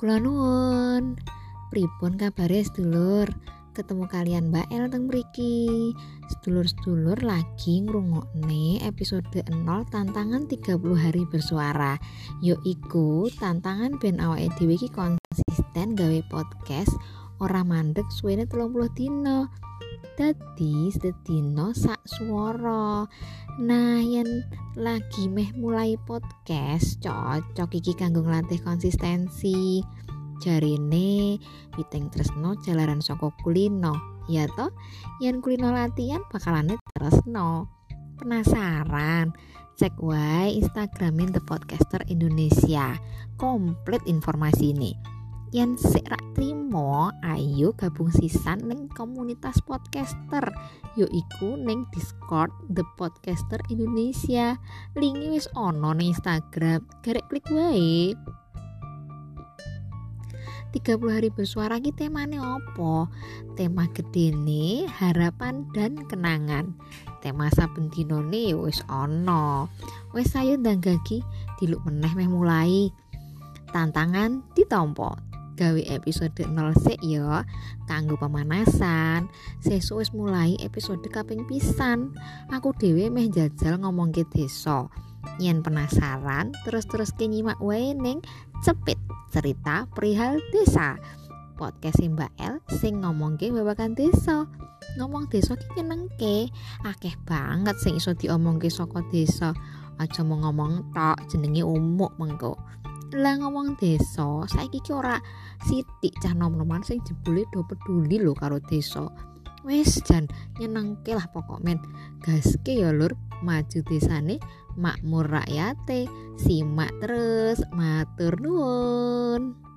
Kula nuwun. Pripun kabare sedulur? Ketemu kalian Mbak El teng mriki. Sedulur-sedulur lagi ngrungokne episode 0 tantangan 30 hari bersuara. Yaiku tantangan ben awake dhewe iki konsisten gawe podcast ora mandek suwene 30 dina. Dadi sedina sak swara. Nah, yen lagi meh mulai podcast, cocok iki kanggo nglatih konsistensi. Jarine Witing Tresno jalaran saka kulino. Ya toh, yen kulino latihan bakalane tresno. Penasaran? Cek wae Instagramin The Podcaster Indonesia. Komplit informasi ini. Yen sik rak trimo ayo gabung sisan ning komunitas podcaster yaiku ning Discord The Podcaster Indonesia. Linki wis ono ning Instagram garek klik wae. 30 hari bersuara ki temane opo? Tema gedene harapan dan kenangan. Tema saben dinane wis ono. Wis ayo ndanggaki diluk meneh meh mulai. Tantangan ditompo gawe episode 0 sik ya kanggo pemanasan. Sesuk wis mulai episode kaping pisan. Aku dhewe meh jajal ngomong ke desa. Yen penasaran terus-terus ke nyimak wae ning cepit cerita perihal desa. Podcast Mbak El sing ngomongke babagan desa. Ngomong desa ki nyenengke. Akeh banget sing iso diomongke saka desa. Aja mau ngomong tok jenenge umuk mengko lah ngomong desa saiki ki ora sithik cah nom-noman sing jebule do peduli lho karo desa. Wis jan nyenengke lah pokok men. Gaske ya lur. Maju desane makmur rakyate simak terus matur nuwun